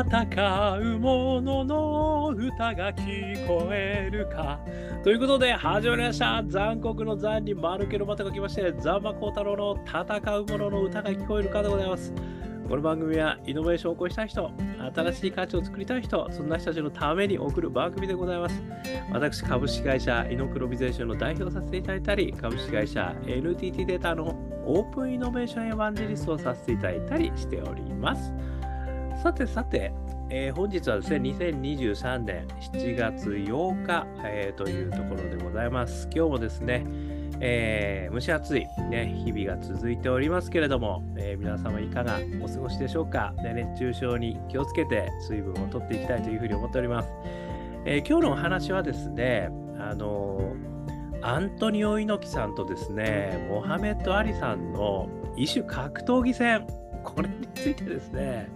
戦う者のの歌が聞こえるか。ということで、始まりました。残酷の残に丸けのまたが来まして、ザンマコウタロウの戦う者の歌が聞こえるかでございます。この番組はイノベーションを起こしたい人、新しい価値を作りたい人、そんな人たちのために送る番組でございます。私、株式会社イノクロビゼーションの代表させていただいたり、株式会社 NTT データのオープンイノベーションエヴァンジェリストをさせていただいたりしております。さてさて、えー、本日はですね、2023年7月8日、えー、というところでございます。今日もですね、えー、蒸し暑い、ね、日々が続いておりますけれども、えー、皆様いかがお過ごしでしょうか、で熱中症に気をつけて水分を取っていきたいというふうに思っております。えー、今日のお話はですね、あのアントニオ猪木さんとですね、モハメッド・アリさんの異種格闘技戦、これについてですね、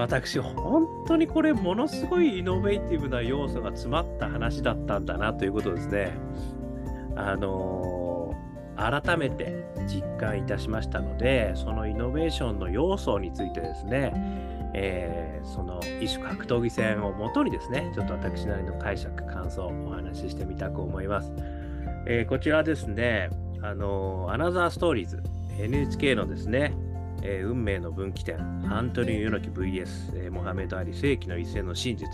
私、本当にこれ、ものすごいイノベーティブな要素が詰まった話だったんだなということですね。あのー、改めて実感いたしましたので、そのイノベーションの要素についてですね、えー、その一種格闘技戦をもとにですね、ちょっと私なりの解釈、感想をお話ししてみたく思います。えー、こちらですね、あのアナザーストーリーズ、NHK のですね、えー、運命の分岐点、アントニオ猪木 VS、えー、モハメド・アリ世紀の一戦の真実、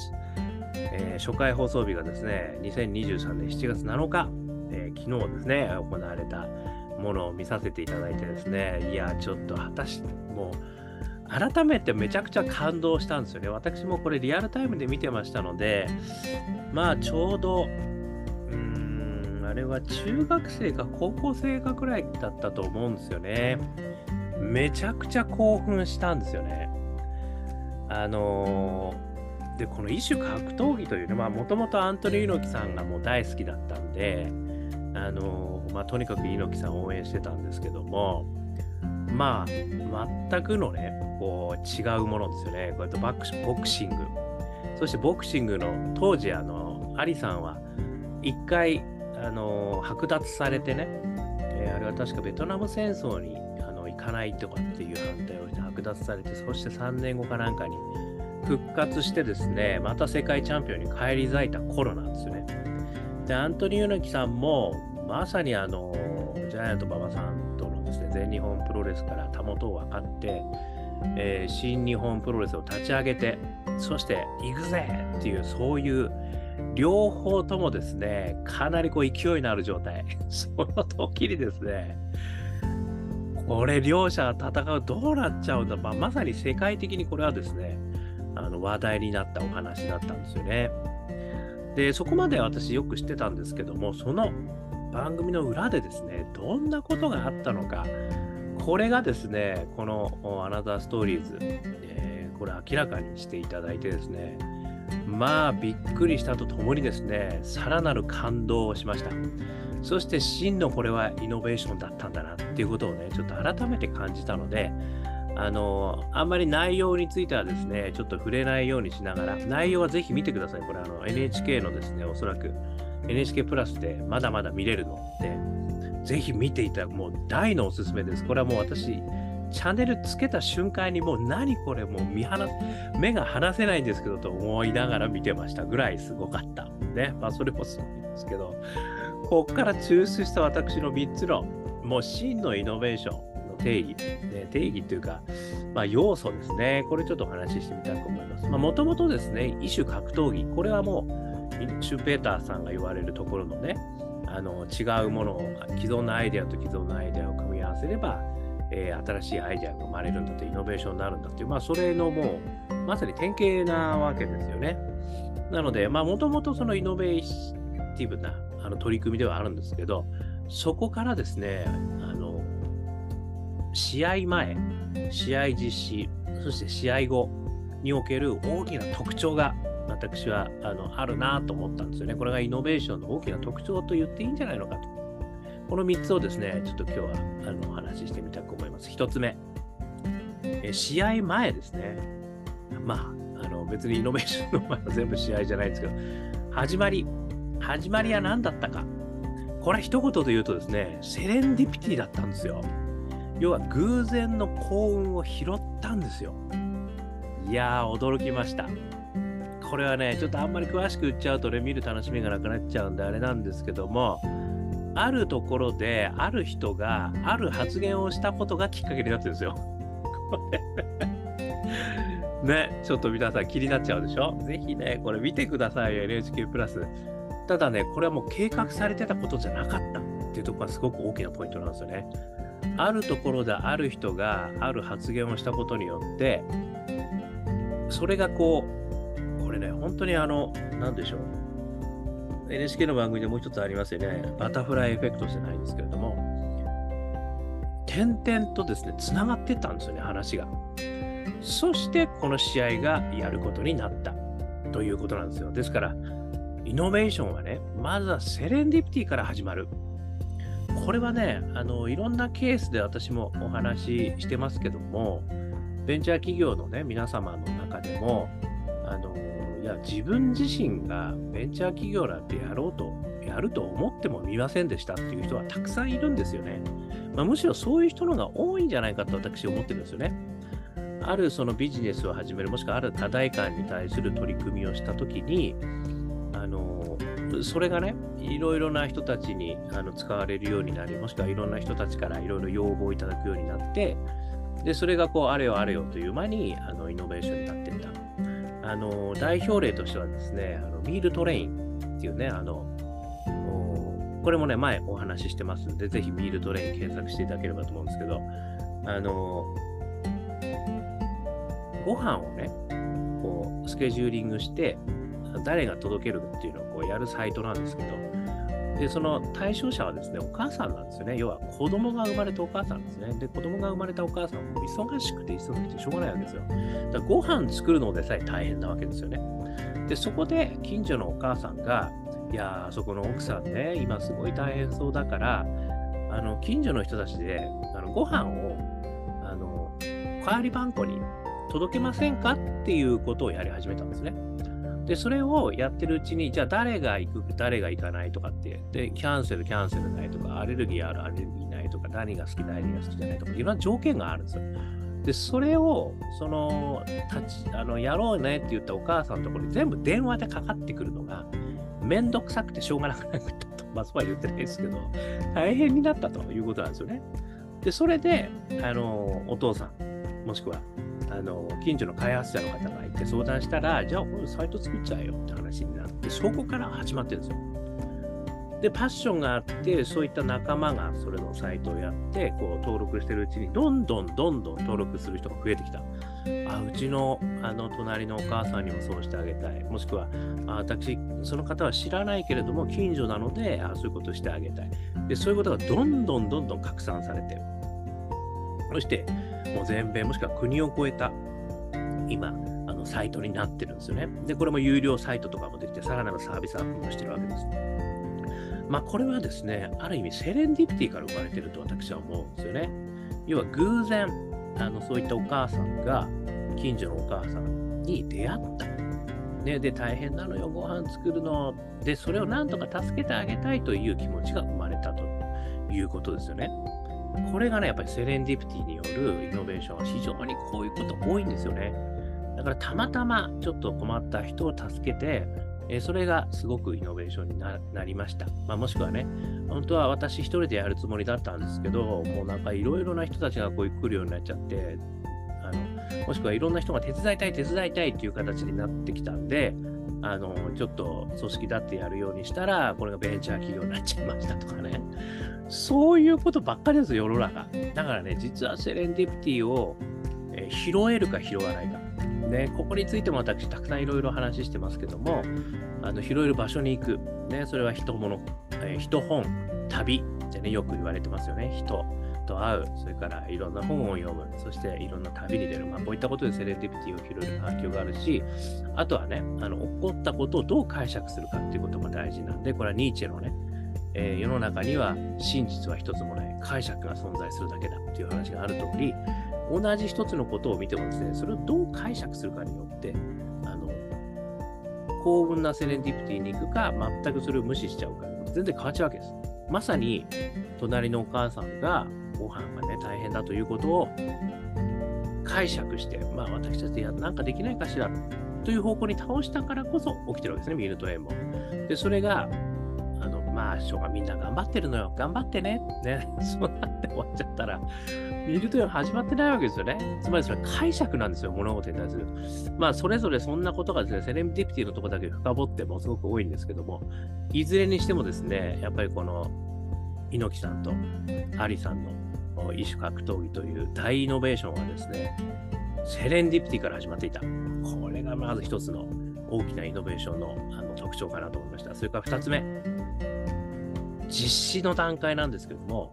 えー、初回放送日がですね、2023年7月7日、えー、昨日ですね、行われたものを見させていただいてですね、いや、ちょっと果たして、もう、改めてめちゃくちゃ感動したんですよね。私もこれリアルタイムで見てましたので、まあちょうど、あれは中学生か高校生かくらいだったと思うんですよね。めちゃくちゃ興奮したんですよね。あのー、で、この異種格闘技というね、まあ、もともとアントニー猪木さんがもう大好きだったんで、あのー、まあ、とにかく猪木さんを応援してたんですけども、まあ、全くのね、こう、違うものですよね。こうやってバクボクシング。そしてボクシングの当時、あの、アリさんは、一回、あの、剥奪されてね、え、あれは確かベトナム戦争にかないとかっていう反対をして剥奪されて、そして3年後かなんかに復活してですね、また世界チャンピオンに返り咲いた頃なんですよね。で、アントニオ猪木さんも、まさにあの、ジャイアント馬場さんとのですね、全日本プロレスからたもとを分かって、えー、新日本プロレスを立ち上げて、そして行くぜっていう、そういう両方ともですね、かなりこう勢いのある状態。その時にですね、これ両者戦うどうなっちゃうんだ、まあ、まさに世界的にこれはですねあの話題になったお話だったんですよね。でそこまで私よく知ってたんですけどもその番組の裏でですねどんなことがあったのかこれがですねこの「アナザーストーリーズ」、これ明らかにしていただいてですねまあびっくりしたとともにですねさらなる感動をしました。そして真のこれはイノベーションだったんだなっていうことをね、ちょっと改めて感じたので、あの、あんまり内容についてはですね、ちょっと触れないようにしながら、内容はぜひ見てください。これあの NHK のですね、おそらく NHK プラスでまだまだ見れるので、ぜひ見ていただく、もう大のおすすめです。これはもう私、チャンネルつけた瞬間にもう何これもう見放目が離せないんですけどと思いながら見てましたぐらいすごかった。ね。まあそれもすごいんですけど、ここから抽出した私の3つの、もう真のイノベーションの定義、ね、定義というか、まあ、要素ですね。これちょっとお話ししてみたいと思います。もともとですね、異種格闘技、これはもう、シュペーターさんが言われるところのね、あの違うものを、既存のアイデアと既存のアイデアを組み合わせれば、えー、新しいアイデアが生まれるんだと、イノベーションになるんだっていう、まあ、それのもう、まさに典型なわけですよね。なので、もともとそのイノベーティブなあの取り組みではあるんですけど、そこからですね、あの試合前、試合実施、そして試合後における大きな特徴が私はあのあるなと思ったんですよね。これがイノベーションの大きな特徴と言っていいんじゃないのかと。この3つをですね、ちょっと今日はあのお話ししてみたく思います。1つ目、え試合前ですね。まあ、あの別にイノベーションの前は全部試合じゃないですけど、始まり、始まりは何だったか。これは一言で言うとですね、セレンディピティだったんですよ。要は偶然の幸運を拾ったんですよ。いやー、驚きました。これはね、ちょっとあんまり詳しく言っちゃうとね、見る楽しみがなくなっちゃうんであれなんですけども、あるところで、ある人がある発言をしたことがきっかけになってるんですよ。ね、ちょっと皆さん気になっちゃうでしょ？ぜひね、これ見てくださいよ、NHK プラス。ただね、これはもう計画されてたことじゃなかったっていうところがすごく大きなポイントなんですよね。あるところである人がある発言をしたことによって、それがこう、これね、本当にあの、なんでしょう。NHK の番組でもう一つありますよね。バタフライエフェクトじゃないんですけれども、点々とですね、つながってったんですよね、話が。そして、この試合がやることになったということなんですよ。ですから、イノベーションはね、まずはセレンディピティから始まる。これはね、あの、いろんなケースで私もお話ししてますけども、ベンチャー企業のね、皆様の中でも、あの、いや、自分自身がベンチャー企業なんてやろうと、やると思ってもみませんでしたっていう人はたくさんいるんですよね。まあ、むしろそういう人のが多いんじゃないかと私は思ってるんですよね。あるそのビジネスを始める、もしくはある課題感に対する取り組みをしたときに、それがね、いろいろな人たちにあの使われるようになり、もしくはいろんな人たちからいろいろ要望をいただくようになって、で、それがこう、あれよあれよという間に、あの、イノベーションになっていった。あの、代表例としてはですね、あのミールトレインっていうね、あの、これもね、前お話ししてますんで、ぜひミールトレイン検索していただければと思うんですけど、あの、ご飯をね、こう、スケジューリングして、誰が届けるっていうのをこうやるサイトなんですけど、で、その対象者はですね、お母さんなんですよね。要は子供が生まれたお母さんですね。で、子供が生まれたお母さんも忙しくて忙しくてしょうがないわけですよ。だからご飯作るのでさえ大変なわけですよね。で、そこで近所のお母さんが、いや、あそこの奥さんね、今すごい大変そうだから、あの、近所の人たちで、あのご飯を、あの、代わりばんこに届けませんか？っていうことをやり始めたんですね。で、それをやってるうちに、じゃあ誰が行く、誰が行かないとかって、で、キャンセル、キャンセルないとか、アレルギーある、アレルギーないとか、何が好き、何が好きじゃないとか、いろんな条件があるんですよ。で、それを、その、立ち、あの、やろうねって言ったお母さんのところに全部電話でかかってくるのが、めんどくさくてしょうがなくなったと。まあ、そうは言ってないですけど、大変になったということなんですよね。で、それで、あの、お父さん、もしくは、あの、近所の開発者の方がいて相談したら、じゃあ、これサイト作っちゃえよって話になって、そこから始まってるんですよ。で、パッションがあって、そういった仲間がそれのサイトをやって、こう登録してるうちに、どんどんどんどん登録する人が増えてきた。あ、うちのあの隣のお母さんにもそうしてあげたい。もしくは、あ私、その方は知らないけれども、近所なので、あそういうことしてあげたい。で、そういうことがどんどんどんどん拡散されて、そして、もう全米、もしくは国を超えた、今、あのサイトになってるんですよね。で、これも有料サイトとかもできて、さらなるサービスアップもしてるわけです。まあ、これはですね、ある意味、セレンディピティから生まれてると私は思うんですよね。要は偶然、あのそういったお母さんが、近所のお母さんに出会った。ね、で、大変なのよ、ご飯作るの。で、それをなんとか助けてあげたいという気持ちが生まれたということですよね。これがね、やっぱりセレンディピティによるイノベーションは非常にこういうこと多いんですよね。だからたまたまちょっと困った人を助けて、えそれがすごくイノベーションにななりました。まあ、もしくはね、本当は私一人でやるつもりだったんですけど、もうなんかいろいろな人たちがこう来るようになっちゃって、あのもしくはいろんな人が手伝いたい、手伝いたいっていう形になってきたんで、あのちょっと組織だってやるようにしたら、これがベンチャー企業になっちゃいましたとかね。そういうことばっかりですよ、世の中。だからね、実はセレンディピティを、え拾えるか拾わないか。ね、ここについても私、たくさんいろいろ話してますけども、あの拾える場所に行く。ね、それは人物、えー人本、旅ってね、よく言われてますよね。人と会う、それからいろんな本を読む、そしていろんな旅に出る。まあ、こういったことでセレンディピティを拾える環境があるし、あとはね、あの起こったことをどう解釈するかっていうことも大事なんで、これはニーチェのね、えー世の中には真実は一つもない、解釈が存在するだけだっていう話がある通り、同じ一つのことを見てもですね、それをどう解釈するかによって、あの、幸運なセレンディピティに行くか、全くそれを無視しちゃうか、全然変わっちゃうわけです。まさに、隣のお母さんがご飯がね、大変だということを解釈して、まあ私たちやなんかできないかしらという方向に倒したからこそ起きてるわけですね、ミルト園も。で、それが、あの、まあ、人がみんな頑張ってるのよ。頑張ってね。ね。そうなって終わっちゃったら、ミルト園始まってないわけですよね。つまりそれ解釈なんですよ、物事に対する。まあ、それぞれそんなことがですね、セレンディピティのとこだけ深掘ってもすごく多いんですけども、いずれにしてもですね、やっぱりこの、猪木さんとアリさんの異種格闘技という大イノベーションはですね、セレンディピティから始まっていた。これがまず一つの大きなイノベーションのあの特徴かなと思いました。それから二つ目、実施の段階なんですけども、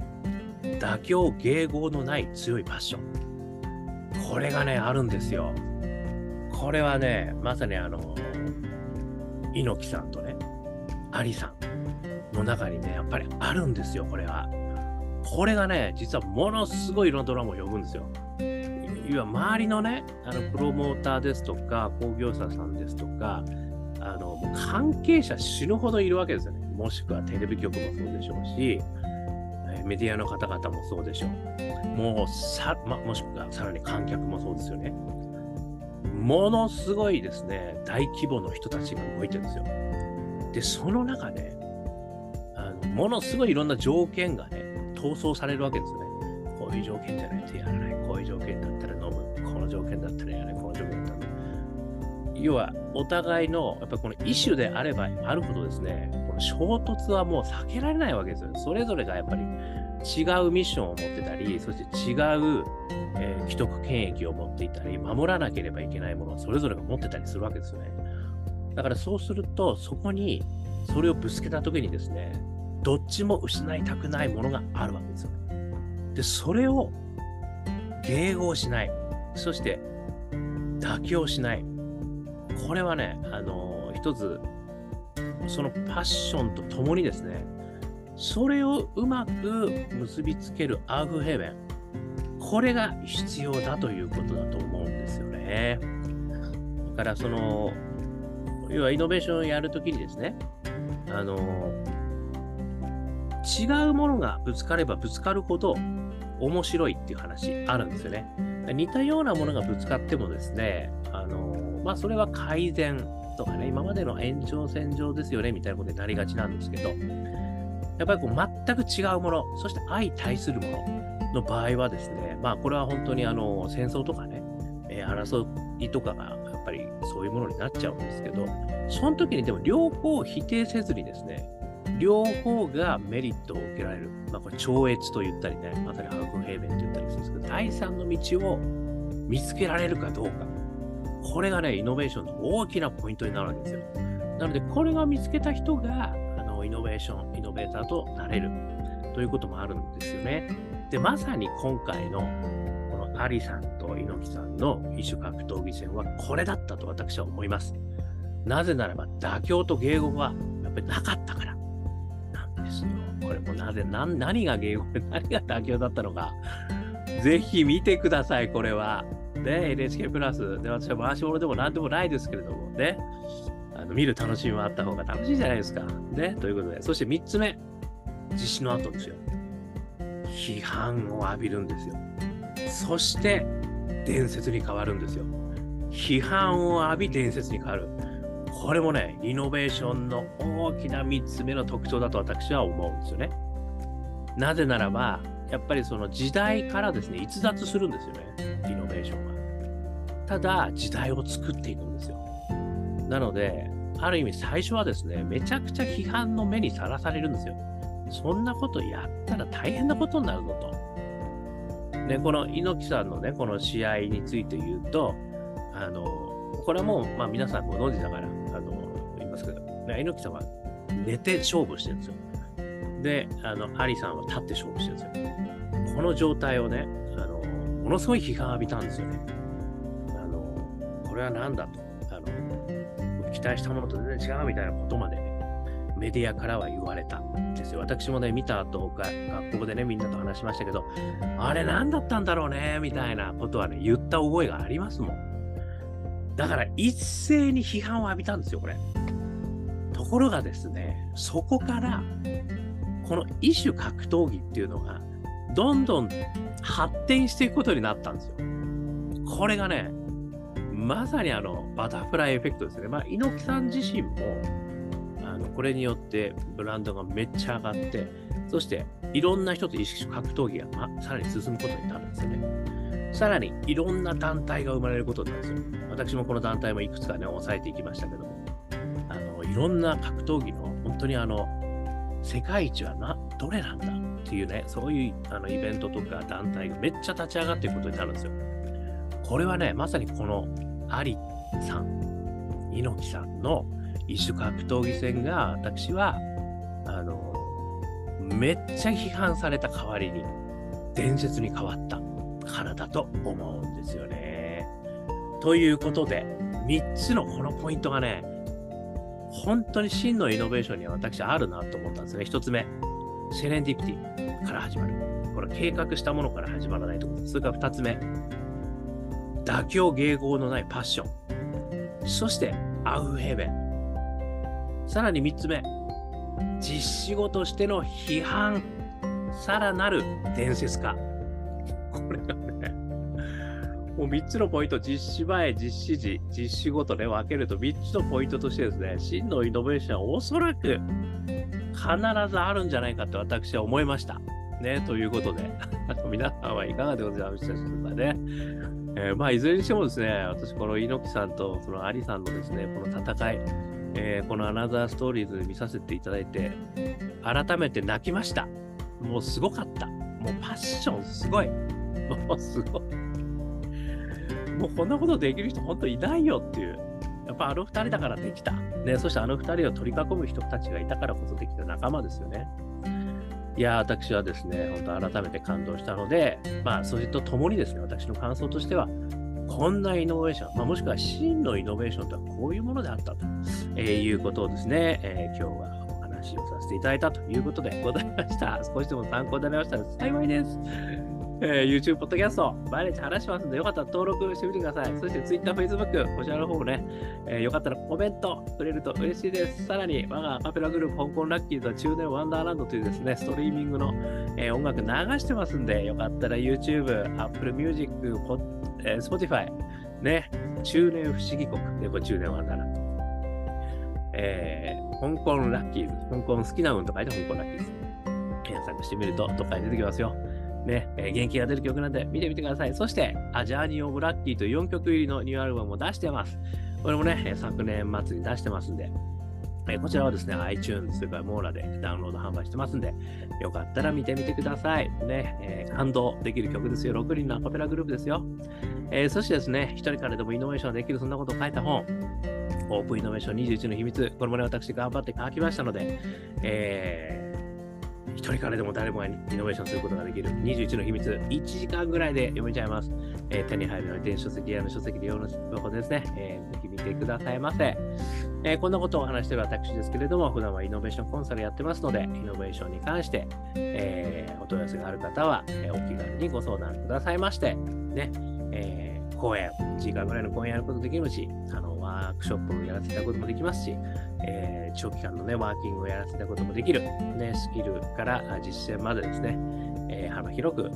妥協、迎合のない強いパッション。これがね、あるんですよ。これはね、まさにあの、猪木さんとね、アリさんの中にね、やっぱりあるんですよ、これは。これがね、実はものすごいいろんなドラマを呼ぶんですよ。いわ周りのね、あのプロモーターですとか、興行者さんですとか、あの関係者死ぬほどいるわけですよね。もしくはテレビ局もそうでしょうし、メディアの方々もそうでしょう。もうさ、ま、もしくはさらに観客もそうですよね。ものすごいですね、大規模の人たちが動いてるんですよ。で、その中で、あのものすごいいろんな条件がね、闘争されるわけですよね。こういう条件じゃないとやらない。こういう条件だったら飲む。この条件だったらやらない。この条件だったら要は、お互いの、やっぱこのイシュであればあるほどですね、この衝突はもう避けられないわけですよ。それぞれがやっぱり違うミッションを持ってたり、そして違う、えー、既得権益を持っていたり、守らなければいけないものをそれぞれが持ってたりするわけですよね。だからそうすると、そこにそれをぶつけた時にですね、どっちも失いたくないものがあるわけですよね。で、それを迎合しない。そして妥協しない。これはね、あのー、一つ、そのパッションとともにですね、それをうまく結びつけるアウフヘーベン。これが必要だということだと思うんですよね。だからその、要はイノベーションをやるときにですね、あの、違うものがぶつかればぶつかるほど面白いっていう話あるんですよね。似たようなものがぶつかってもですね、あの、まあ、それは改善とかね、今までの延長線上ですよね、みたいなことになりがちなんですけど、やっぱりこう全く違うもの、そして相対するものの場合はですね、まあ、これは本当にあの戦争とかね、えー、争いとかがやっぱりそういうものになっちゃうんですけど、その時にでも両方を否定せずにですね、両方がメリットを受けられる。まあ、これ超越と言ったりね、まさにハーフ平面と言ったりするんですけど、第三の道を見つけられるかどうか。これがね、イノベーションの大きなポイントになるわけですよ。なので、これが見つけた人が、あの、イノベーション、イノベーターとなれるということもあるんですよね。で、まさに今回の、このアリさんと猪木さんの異種格闘技戦はこれだったと私は思います。なぜならば、妥協と迎合はやっぱりなかったからなん。ですよ。これもなぜ、何が芸語で何が妥協だったのか、ぜひ見てください、これは。ね、NHK プラス。で、私は回し物でも何でもないですけれどもね。あの見る楽しみもあった方が楽しいじゃないですか。ね。ということで、そして3つ目。実施の後ですよ。批判を浴びるんですよ。そして、伝説に変わるんですよ。批判を浴び伝説に変わる。これもね、イノベーションの大きな3つ目の特徴だと私は思うんですよね。なぜならば、やっぱりその時代からですね、逸脱するんですよね、イノベーションは。ただ、時代を作っていくんですよ。なので、ある意味最初はですね、めちゃくちゃ批判の目にさらされるんですよ。そんなことやったら大変なことになるぞと。ね、この猪木さんのね、この試合について言うと、あの、これはもう、まあ、皆さんご存知だから、あの、言いますけど、猪木さんは寝て勝負してるんですよ。で、あの、アリさんは立って勝負してるんですよ。この状態をね、あの、ものすごい批判浴びたんですよね。これは何だと。あの、期待したものと全然違うみたいなことまでね、メディアからは言われたんですよ。私もね、見た後が、学校でね、みんなと話しましたけど、あれ何だったんだろうね、みたいなことはね、言った覚えがありますもん。だから一斉に批判を浴びたんですよ、これ。ところがですね、そこから、この異種格闘技っていうのが、どんどん発展していくことになったんですよ。これがね、まさにあのバタフライエフェクトですね。まあ、猪木さん自身もあのこれによってブランドがめっちゃ上がって、そしていろんな人と一緒格闘技が、ま、さらに進むことになるんですよね。さらにいろんな団体が生まれることになるんですよ。私もこの団体もいくつかね、抑えていきましたけども、あのいろんな格闘技の本当にあの世界一はなどれなんだっていうね、そういうあのイベントとか団体がめっちゃ立ち上がっていくことになるんですよ。これはね、まさにこのアリさん、猪木さんの一種格闘技戦が私は、あの、めっちゃ批判された代わりに伝説に変わったからだと思うんですよね。ということで、3つのこのポイントがね、本当に真のイノベーションには私あるなと思ったんですね。1つ目、セレンディピティから始まる。これ計画したものから始まらないところ。それから2つ目、妥協迎合のないパッション。そして、アウヘベ。さらに3つ目、実仕事しての批判。さらなる伝説化。これがね、もう3つのポイント、実施前、実施時、実仕事で分けると3つのポイントとしてですね、真のイノベーションはおそらく必ずあるんじゃないかと私は思いました。ね、ということで、皆さんはいかがでございましたでしょうかね。えー、まあ、いずれにしてもですね、私、この猪木さんとそのアリさんのですね、この戦い、えー、このアナザーストーリーズ見させていただいて、改めて泣きました。もうすごかった。もうパッションすごい。もうすごい。もうこんなことできる人本当いないよっていう。やっぱあの二人だからできた。ね、そしてあの二人を取り囲む人たちがいたからこそできた仲間ですよね。いや、私はですね、本当改めて感動したので、まあ、それとともにですね、私の感想としては、こんなイノベーション、まあ、もしくは真のイノベーションとはこういうものであったと、えー、いうことをですね、えー、今日はお話をさせていただいたということでございました。少しでも参考になりましたら幸いです。えー、YouTube、ポッドキャスト、毎日話しますので、よかったら登録してみてください。そして Twitter、Facebook、こちらの方もね、えー、よかったらコメントくれると嬉しいです。さらに、我がアカペラグループ、香港ラッキーズは中年ワンダーランドというですね、ストリーミングの、えー、音楽流してますんで、よかったら YouTube、Apple Music、えー、Spotify、ね、中年不思議国、ね、こ中年ワンダーランド。えー、香港ラッキーズ、香港好きな運と書いて香港ラッキーズ。検索してみると、どっかに出てきますよ。ね、えー、元気が出る曲なんで見てみてください。そして、アジャーニー・オブ・ラッキーという4曲入りのニューアルバムも出してます。これもね、昨年末に出してますんで、えー、こちらはですね、iTunes、それからモーラでダウンロード販売してますんで、よかったら見てみてください。ね、えー、感動できる曲ですよ。6人のアカペラグループですよ。えー、そしてですね、一人からでもイノベーションできる、そんなことを書いた本、オープンイノベーション21の秘密、これもね、私頑張って書きましたので、えー一人からでも誰もがイノベーションすることができる21の秘密、1時間ぐらいで読めちゃいます。えー、手に入るの電子書籍やの書籍利用の情報ですね、えー、ぜひ見てくださいませ。えー、こんなことを話している私ですけれども、普段はイノベーションコンサルやってますので、イノベーションに関して、えー、お問い合わせがある方は、えー、お気軽にご相談くださいまして、ね、えー、講演、1時間ぐらいの講演やることできるし、あの、ワークショップをやらせたこともできますし、えー、長期間のね、ワーキングをやらせたこともできる、ね、スキルから実践までですね、えー、幅広く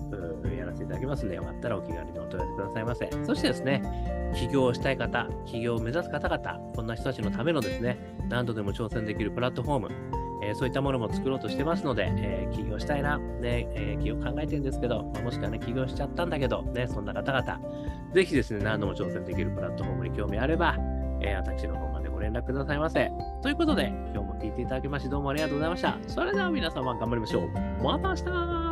やらせていただきますので、よかったらお気軽にお問い合わせくださいませ。そしてですね、起業したい方、起業を目指す方々、こんな人たちのためのですね、何度でも挑戦できるプラットフォーム、えー、そういったものも作ろうとしてますので、えー、起業したいな、ねえー、起業考えてるんですけど、まあ、もしくはね、起業しちゃったんだけど、ね、そんな方々、ぜひですね、何度も挑戦できるプラットフォームに興味あれば、え、私の方までご連絡くださいませ。ということで、今日も聞いていただきましてどうもありがとうございました。それでは皆様頑張りましょう。また明日